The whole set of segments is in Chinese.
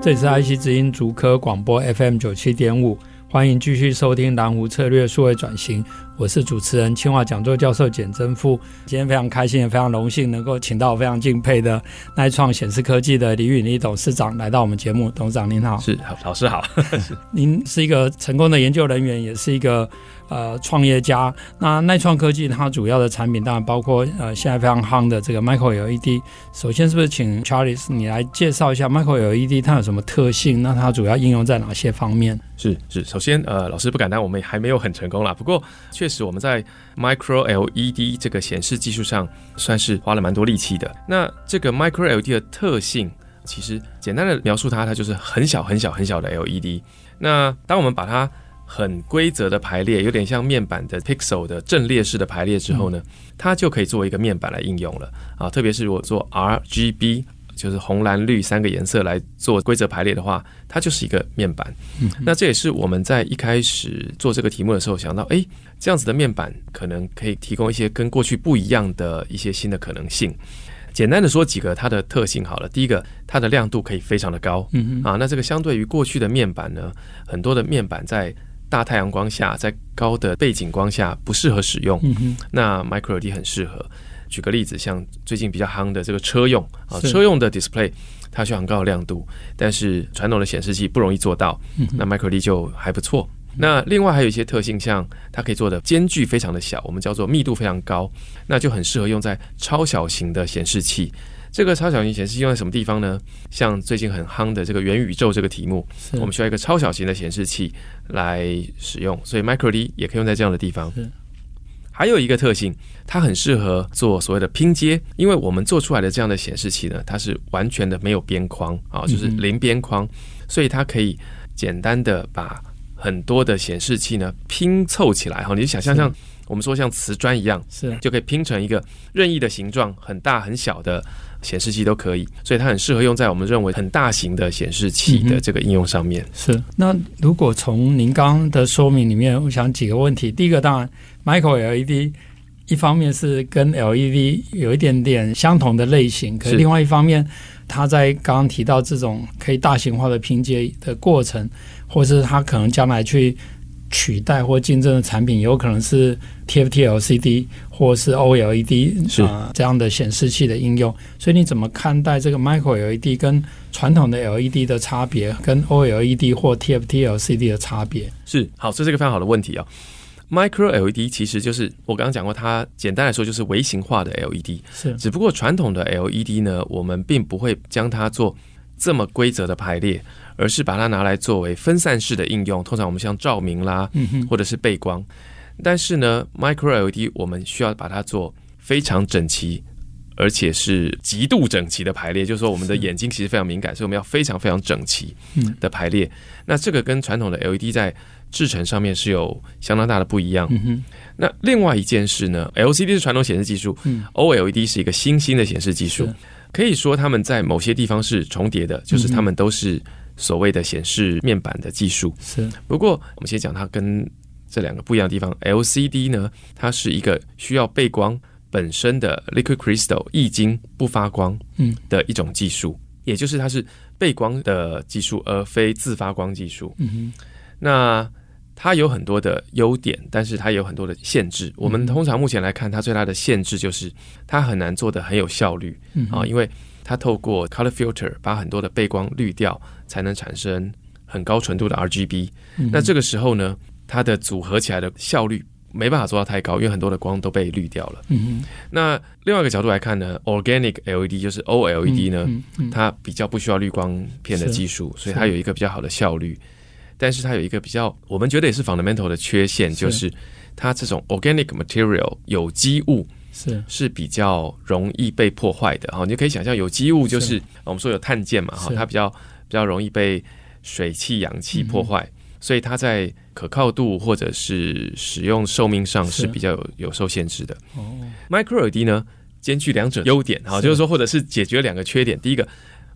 这里是爱惜之音竹科广播 FM 九七点五，欢迎继续收听南湖策略数位转型。我是主持人清华讲座教授简真富。今天非常开心，也非常荣幸能够请到我非常敬佩的耐创显示科技的李允立董事长来到我们节目。董事长您好，是老师好。您是一个成功的研究人员，也是一个。呃，创业家。那耐创科技它主要的产品当然包括呃，现在非常夯的这个 Micro LED。首先，是不是请 Charles 你来介绍一下 Micro LED 它有什么特性？那它主要应用在哪些方面？是是，首先呃，老师不敢当，我们还没有很成功啦。不过，确实我们在 Micro LED 这个显示技术上算是花了蛮多力气的。那这个 Micro LED 的特性，其实简单的描述它，它就是很小很小很小的 LED。那当我们把它很规则的排列，有点像面板的 pixel 的阵列式的排列之后呢，嗯、它就可以作为一个面板来应用了啊。特别是如果做 RGB，就是红蓝绿三个颜色来做规则排列的话，它就是一个面板。嗯，那这也是我们在一开始做这个题目的时候想到，哎，这样子的面板可能可以提供一些跟过去不一样的一些新的可能性。简单的说几个它的特性好了，第一个，它的亮度可以非常的高。嗯啊，那这个相对于过去的面板呢，很多的面板在大太阳光下，在高的背景光下不适合使用。嗯、那 Micro LED 很适合。举个例子，像最近比较夯的这个车用啊，车用的 display 它需要很高的亮度，但是传统的显示器不容易做到。嗯、那 Micro LED 就还不错。那另外还有一些特性，像它可以做的间距非常的小，我们叫做密度非常高，那就很适合用在超小型的显示器。这个超小型显示器用在什么地方呢？像最近很夯的这个元宇宙这个题目，我们需要一个超小型的显示器来使用，所以 Micro LED 也可以用在这样的地方。还有一个特性，它很适合做所谓的拼接，因为我们做出来的这样的显示器呢，它是完全的没有边框啊，就是零边框，所以它可以简单的把很多的显示器呢拼凑起来。哈，你就想象像我们说像瓷砖一样，是就可以拼成一个任意的形状，很大很小的。显示器都可以，所以它很适合用在我们认为很大型的显示器的这个应用上面。嗯、是。那如果从您刚刚的说明里面，我想几个问题。第一个，当然，Micro LED 一方面是跟 LED 有一点点相同的类型，可是另外一方面，它在刚刚提到这种可以大型化的拼接的过程，或是它可能将来去。取代或竞争的产品有可能是 TFT LCD 或是 OLED 是啊、呃、这样的显示器的应用，所以你怎么看待这个 Micro LED 跟传统的 LED 的差别，跟 OLED 或 TFT LCD 的差别？是好，这是一个非常好的问题啊。Micro LED 其实就是我刚刚讲过，它简单来说就是微型化的 LED，是只不过传统的 LED 呢，我们并不会将它做这么规则的排列。而是把它拿来作为分散式的应用，通常我们像照明啦，或者是背光。但是呢，Micro LED 我们需要把它做非常整齐，而且是极度整齐的排列。就是说，我们的眼睛其实非常敏感，所以我们要非常非常整齐的排列。那这个跟传统的 LED 在制成上面是有相当大的不一样。那另外一件事呢，LCD 是传统显示技术，OLED 是一个新兴的显示技术。可以说，他们在某些地方是重叠的，就是他们都是。所谓的显示面板的技术是，不过我们先讲它跟这两个不一样的地方。LCD 呢，它是一个需要背光本身的 liquid crystal 液晶不发光嗯的一种技术，也就是它是背光的技术，而非自发光技术。嗯哼，那它有很多的优点，但是它有很多的限制。我们通常目前来看，它最大的限制就是它很难做的很有效率啊，因为。它透过 color filter 把很多的背光滤掉，才能产生很高纯度的 RGB。嗯。那这个时候呢，它的组合起来的效率没办法做到太高，因为很多的光都被滤掉了。嗯。那另外一个角度来看呢，organic LED 就是 OLED 呢，嗯嗯嗯，它比较不需要滤光片的技术，所以它有一个比较好的效率。但是它有一个比较，我们觉得也是 fundamental 的缺陷，就是它这种 organic material 有机物。是是比较容易被破坏的哈。你就可以想象有机物就是，是我们说有碳键嘛哈，它比较比较容易被水汽、氧气破坏，嗯、所以它在可靠度或者是使用寿命上是比较有有受限制的。哦，Micro LED 呢，兼具两者优点哈，就是说或者是解决两个缺点。第一个。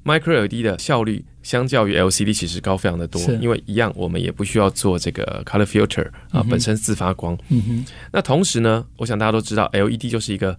Micro LED 的效率相较于 LCD 其实高非常的多，因为一样我们也不需要做这个 color filter 啊，嗯、本身自发光。嗯哼。那同时呢，我想大家都知道，LED 就是一个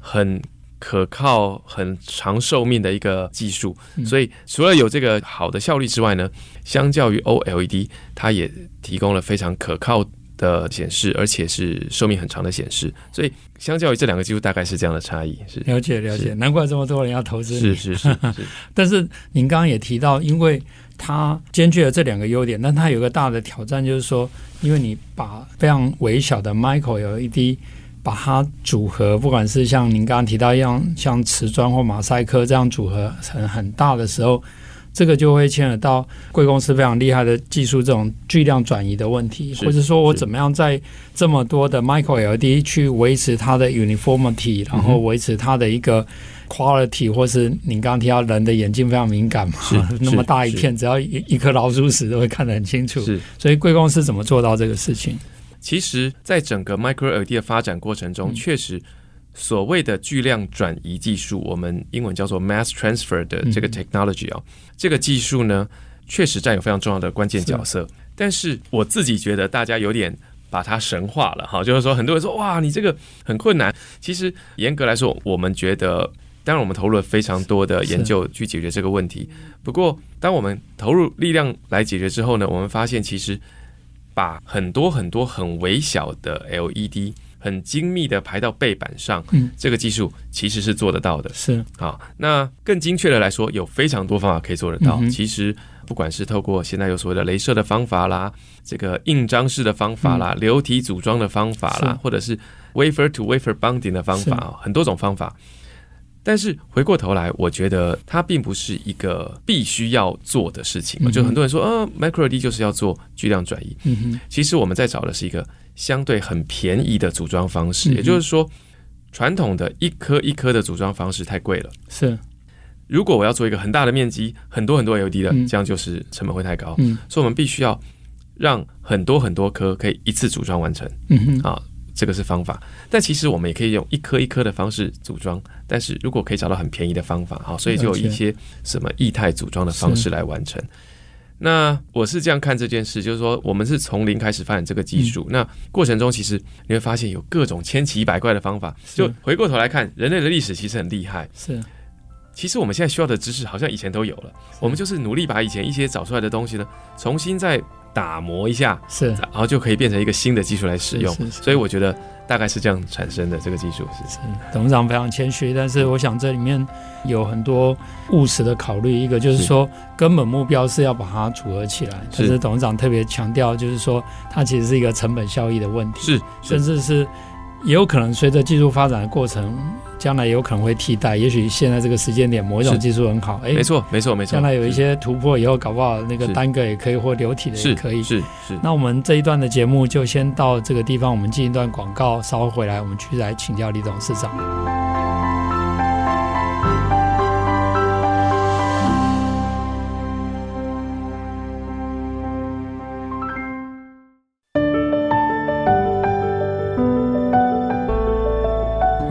很可靠、很长寿命的一个技术，嗯、所以除了有这个好的效率之外呢，相较于 OLED，它也提供了非常可靠的显示，而且是寿命很长的显示，所以相较于这两个技术，大概是这样的差异。是了解了解，难怪这么多人要投资。是是是，是 但是您刚刚也提到，因为它兼具了这两个优点，但它有个大的挑战，就是说，因为你把非常微小的 Micro LED 把它组合，不管是像您刚刚提到一样，像瓷砖或马赛克这样组合成很大的时候。这个就会牵扯到贵公司非常厉害的技术，这种巨量转移的问题，或者说我怎么样在这么多的 micro LED 去维持它的 uniformity，然后维持它的一个 quality，或是你刚刚提到人的眼睛非常敏感嘛，那么大一片，只要一一颗老鼠屎都会看得很清楚。是，所以贵公司怎么做到这个事情？其实，在整个 micro LED 的发展过程中，确实。所谓的巨量转移技术，我们英文叫做 mass transfer 的这个 technology 啊、哦，嗯、这个技术呢，确实占有非常重要的关键角色。是但是我自己觉得大家有点把它神化了哈，就是说很多人说哇，你这个很困难。其实严格来说，我们觉得，当然我们投入了非常多的研究去解决这个问题。不过，当我们投入力量来解决之后呢，我们发现其实把很多很多很微小的 LED。很精密的排到背板上，嗯，这个技术其实是做得到的。是啊，那更精确的来说，有非常多方法可以做得到。嗯、其实不管是透过现在有所谓的镭射的方法啦，这个印章式的方法啦，嗯、流体组装的方法啦，或者是 wafer to wafer bonding 的方法，啊很多种方法。但是回过头来，我觉得它并不是一个必须要做的事情。嗯、就很多人说，呃，Micro LED 就是要做巨量转移。嗯哼，其实我们在找的是一个。相对很便宜的组装方式，也就是说，传统的一颗一颗的组装方式太贵了。是，如果我要做一个很大的面积，很多很多 LED 的，这样就是成本会太高。嗯，所以我们必须要让很多很多颗可以一次组装完成。嗯哼，啊，这个是方法。但其实我们也可以用一颗一颗的方式组装，但是如果可以找到很便宜的方法，好，所以就有一些什么液态组装的方式来完成。那我是这样看这件事，就是说，我们是从零开始发展这个技术。嗯、那过程中，其实你会发现有各种千奇百怪的方法。就回过头来看，人类的历史其实很厉害。是，其实我们现在需要的知识，好像以前都有了。我们就是努力把以前一些找出来的东西呢，重新再打磨一下，是，然后就可以变成一个新的技术来使用。是是是，所以我觉得。大概是这样产生的这个技术是，是董事长非常谦虚，但是我想这里面有很多务实的考虑。一个就是说，根本目标是要把它组合起来，是但是董事长特别强调，就是说它其实是一个成本效益的问题，是，是甚至是。也有可能随着技术发展的过程，将来有可能会替代。也许现在这个时间点，某一种技术很好，哎，没错，没错，没错。将来有一些突破以后，搞不好那个单个也可以，或流体的也可以。是是。那我们这一段的节目就先到这个地方，我们进一段广告，稍后回来我们继续来请教李董事长。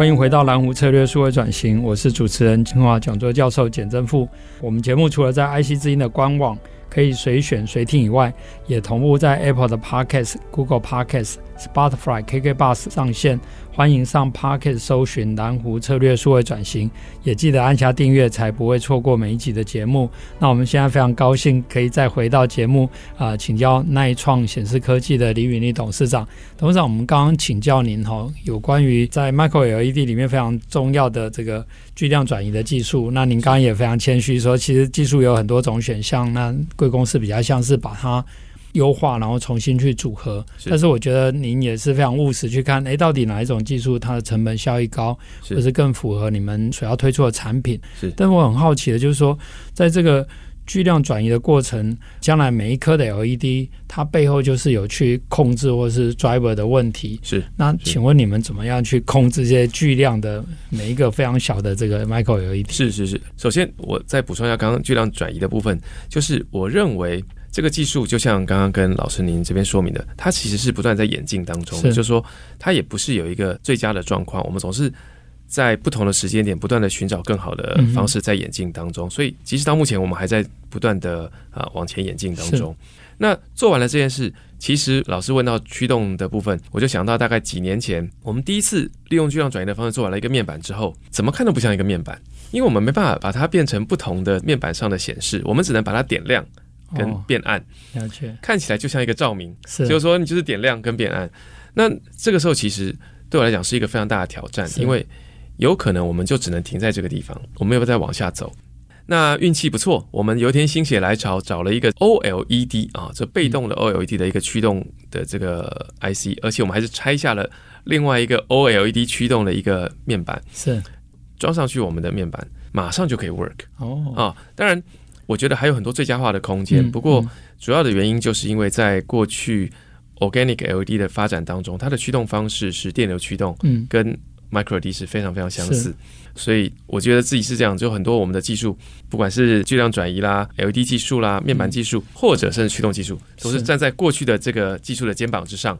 欢迎回到蓝湖策略数位转型，我是主持人清华讲座教授简正富。我们节目除了在 IC 之音的官网可以随选随听以外，也同步在 Apple 的 Podcast、Google Podcast、Spotify、KK Bus 上线。欢迎上 Podcast 搜寻蓝湖策略数位转型，也记得按下订阅，才不会错过每一集的节目。那我们现在非常高兴可以再回到节目啊、呃，请教耐创显示科技的李允立董事长。董事长，我们刚刚请教您哈，有关于在 Micro LED 里面非常重要的这个巨量转移的技术。那您刚刚也非常谦虚说，其实技术有很多种选项，那贵公司比较像是把它。优化，然后重新去组合。是但是我觉得您也是非常务实去看，哎，到底哪一种技术它的成本效益高，是或是更符合你们所要推出的产品？是。但我很好奇的就是说，在这个巨量转移的过程，将来每一颗的 LED，它背后就是有去控制或是 driver 的问题。是，那请问你们怎么样去控制这些巨量的每一个非常小的这个 micro LED？是是是。首先，我再补充一下刚刚巨量转移的部分，就是我认为这个技术就像刚刚跟老师您这边说明的，它其实是不断在演进当中，是就是说它也不是有一个最佳的状况，我们总是。在不同的时间点，不断的寻找更好的方式，在演进当中。所以，即使到目前，我们还在不断的啊往前演进当中。那做完了这件事，其实老师问到驱动的部分，我就想到大概几年前，我们第一次利用巨量转移的方式做完了一个面板之后，怎么看都不像一个面板，因为我们没办法把它变成不同的面板上的显示，我们只能把它点亮跟变暗，了解，看起来就像一个照明，就是说你就是点亮跟变暗。那这个时候其实对我来讲是一个非常大的挑战，因为有可能我们就只能停在这个地方，我们要不要再往下走。那运气不错，我们有一天心血来潮，找了一个 OLED 啊，这被动的 OLED 的一个驱动的这个 IC，而且我们还是拆下了另外一个 OLED 驱动的一个面板，是。装上去我们的面板，马上就可以 work 哦。啊。当然，我觉得还有很多最佳化的空间，不过主要的原因就是因为在过去 Organic LED 的发展当中，它的驱动方式是电流驱动，嗯，跟 Micro LED 是非常非常相似，所以我觉得自己是这样，就很多我们的技术，不管是巨量转移啦、LED 技术啦、面板技术，或者甚至驱动技术，都是站在过去的这个技术的肩膀之上，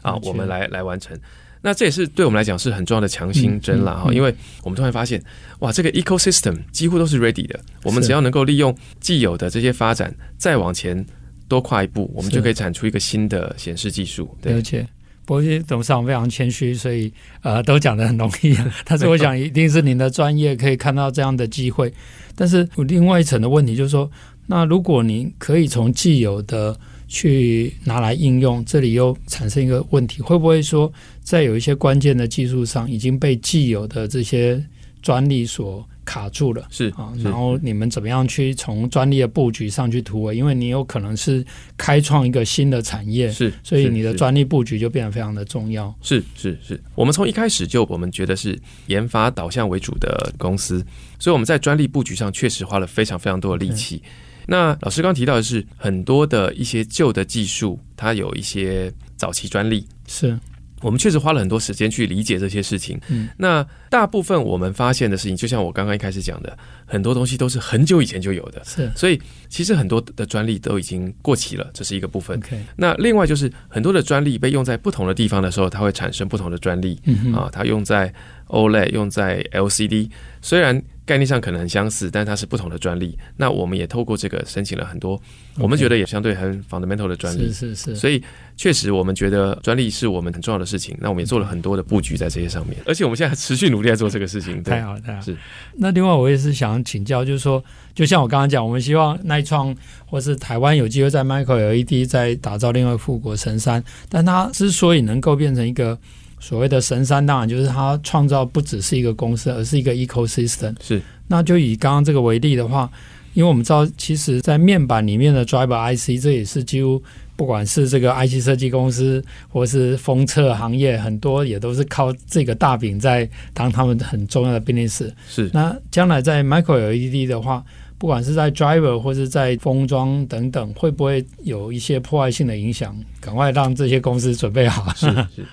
啊，我们来来完成。那这也是对我们来讲是很重要的强心针了哈，因为我们突然发现，哇，这个 ecosystem 几乎都是 ready 的，我们只要能够利用既有的这些发展，再往前多跨一步，我们就可以产出一个新的显示技术。对。我董事长非常谦虚，所以呃都讲得很容易。但是我想一定是您的专业可以看到这样的机会。但是有另外一层的问题就是说，那如果您可以从既有的去拿来应用，这里又产生一个问题，会不会说在有一些关键的技术上已经被既有的这些专利所卡住了，是啊，然后你们怎么样去从专利的布局上去突围？因为你有可能是开创一个新的产业，是，所以你的专利布局就变得非常的重要。是是是，我们从一开始就我们觉得是研发导向为主的公司，所以我们在专利布局上确实花了非常非常多的力气。那老师刚提到的是很多的一些旧的技术，它有一些早期专利是。我们确实花了很多时间去理解这些事情。嗯，那大部分我们发现的事情，就像我刚刚一开始讲的，很多东西都是很久以前就有的。是，所以其实很多的专利都已经过期了，这是一个部分。Okay. 那另外就是很多的专利被用在不同的地方的时候，它会产生不同的专利。嗯啊，它用在 OLED，用在 LCD，虽然。概念上可能很相似，但它是不同的专利。那我们也透过这个申请了很多.我们觉得也相对很 fundamental 的专利。是是是。所以确实，我们觉得专利是我们很重要的事情。那我们也做了很多的布局在这些上面，而且我们现在持续努力在做这个事情。太好太好。是。那另外，我也是想请教，就是说，就像我刚刚讲，我们希望耐创或是台湾有机会在 Micro LED 在打造另外富国神山，但它之所以能够变成一个。所谓的神山，当然就是它创造不只是一个公司，而是一个 ecosystem。是，那就以刚刚这个为例的话，因为我们知道，其实，在面板里面的 driver IC，这也是几乎不管是这个 IC 设计公司，或是封测行业，很多也都是靠这个大饼在当他们很重要的 business。是，那将来在 micro LED 的话，不管是在 driver 或是在封装等等，会不会有一些破坏性的影响？赶快让这些公司准备好。是是是。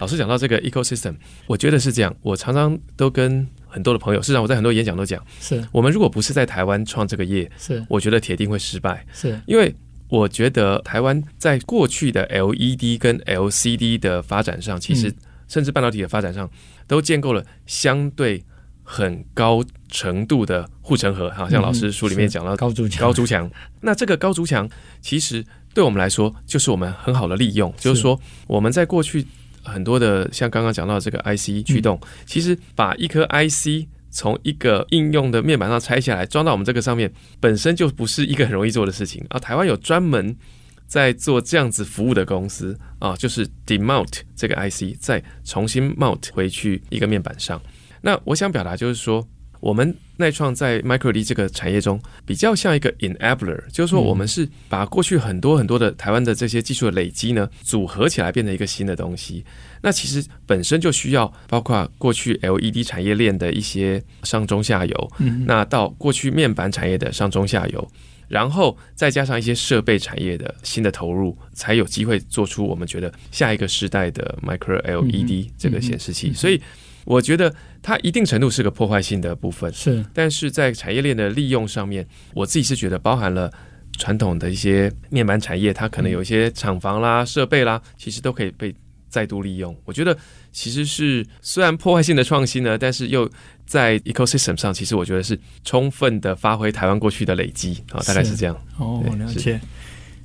老师讲到这个 ecosystem，我觉得是这样。我常常都跟很多的朋友，事实上我在很多演讲都讲，是我们如果不是在台湾创这个业，是我觉得铁定会失败。是因为我觉得台湾在过去的 LED 跟 LCD 的发展上，其实甚至半导体的发展上，都建构了相对很高程度的护城河。好像老师书里面讲到高筑墙，高筑墙。那这个高筑墙，其实对我们来说，就是我们很好的利用，就是说我们在过去。很多的像刚刚讲到这个 IC 驱动，其实把一颗 IC 从一个应用的面板上拆下来装到我们这个上面，本身就不是一个很容易做的事情啊。台湾有专门在做这样子服务的公司啊，就是 demount 这个 IC 再重新 mount 回去一个面板上。那我想表达就是说，我们耐创在 Micro LED 这个产业中比较像一个 enabler，就是说我们是把过去很多很多的台湾的这些技术的累积呢，组合起来变成一个新的东西。那其实本身就需要包括过去 LED 产业链的一些上中下游，那到过去面板产业的上中下游。然后再加上一些设备产业的新的投入，才有机会做出我们觉得下一个时代的 Micro LED 这个显示器。所以我觉得它一定程度是个破坏性的部分，是。但是在产业链的利用上面，我自己是觉得包含了传统的一些面板产业，它可能有一些厂房啦、设备啦，其实都可以被再度利用。我觉得其实是虽然破坏性的创新呢，但是又。在 ecosystem 上，其实我觉得是充分的发挥台湾过去的累积啊，大概是这样。哦，我了解。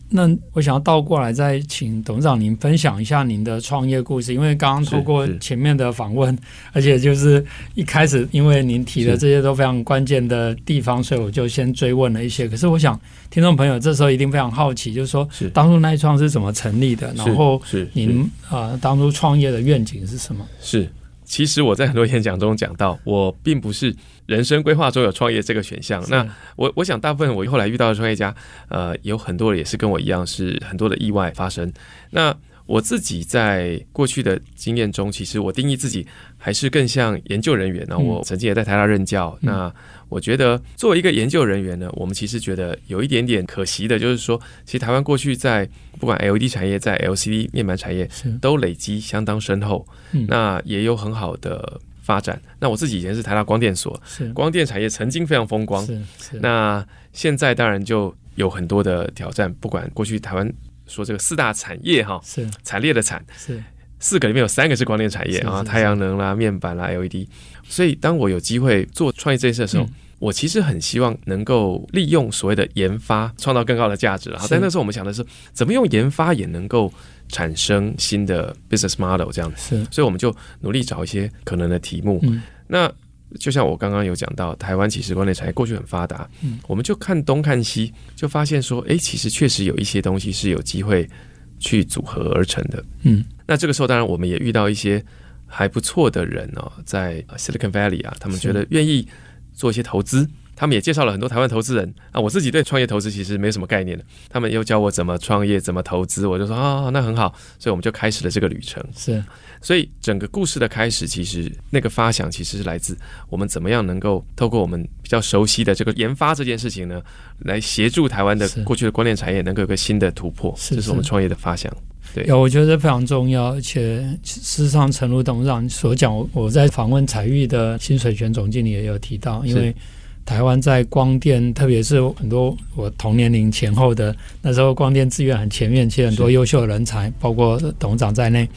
那我想要倒过来，再请董事长您分享一下您的创业故事，因为刚刚透过前面的访问，而且就是一开始，因为您提的这些都非常关键的地方，所以我就先追问了一些。可是我想，听众朋友这时候一定非常好奇，就是说，当初那一创是怎么成立的？然后，您啊、呃，当初创业的愿景是什么？是。其实我在很多演讲中讲到，我并不是人生规划中有创业这个选项。那我我想，大部分我后来遇到的创业家，呃，有很多也是跟我一样，是很多的意外发生。那我自己在过去的经验中，其实我定义自己还是更像研究人员。那我曾经也在台大任教。那我觉得作为一个研究人员呢，我们其实觉得有一点点可惜的，就是说，其实台湾过去在不管 LED 产业，在 LCD 面板产业，都累积相当深厚，那也有很好的发展。那我自己以前是台大光电所，光电产业曾经非常风光，那现在当然就有很多的挑战。不管过去台湾说这个四大产业哈，是。产业的产，是四个里面有三个是光电产业啊，太阳能啦、面板啦、LED。所以，当我有机会做创业这件事的时候，嗯、我其实很希望能够利用所谓的研发，创造更高的价值。好，但那时候我们想的是，怎么用研发也能够产生新的 business model 这样子。是，所以我们就努力找一些可能的题目。嗯、那就像我刚刚有讲到，台湾其实光电产业过去很发达，嗯，我们就看东看西，就发现说，哎，其实确实有一些东西是有机会去组合而成的。嗯，那这个时候，当然我们也遇到一些。还不错的人哦，在 Silicon Valley 啊，他们觉得愿意做一些投资，他们也介绍了很多台湾投资人啊。我自己对创业投资其实没什么概念的，他们又教我怎么创业、怎么投资，我就说啊，那很好，所以我们就开始了这个旅程。是，所以整个故事的开始，其实那个发想其实是来自我们怎么样能够透过我们比较熟悉的这个研发这件事情呢，来协助台湾的过去的光电产业能够有个新的突破，这是我们创业的发想。对，有，我觉得非常重要，而且事实上，陈如董事长所讲，我我在访问彩玉的薪水泉总经理也有提到，因为台湾在光电，特别是很多我同年龄前后的那时候，光电资源很前面，其实很多优秀的人才，包括董事长在内。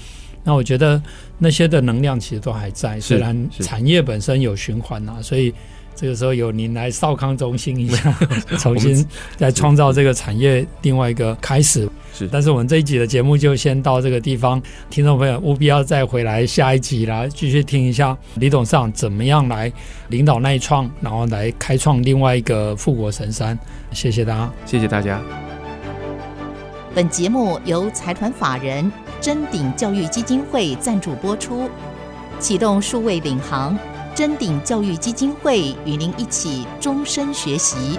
那我觉得那些的能量其实都还在，虽然产业本身有循环啊，所以。这个时候有您来少康中心一下，重新再创造这个产业另外一个开始。是，但是我们这一集的节目就先到这个地方，听众朋友务必要再回来下一集来继续听一下李董事长怎么样来领导錼创，然后来开创另外一个富国神山。谢谢大家，谢谢大家。本节目由财团法人臻鼎教育基金会赞助播出，启动数位领航。臻鼎教育基金会与您一起终身学习。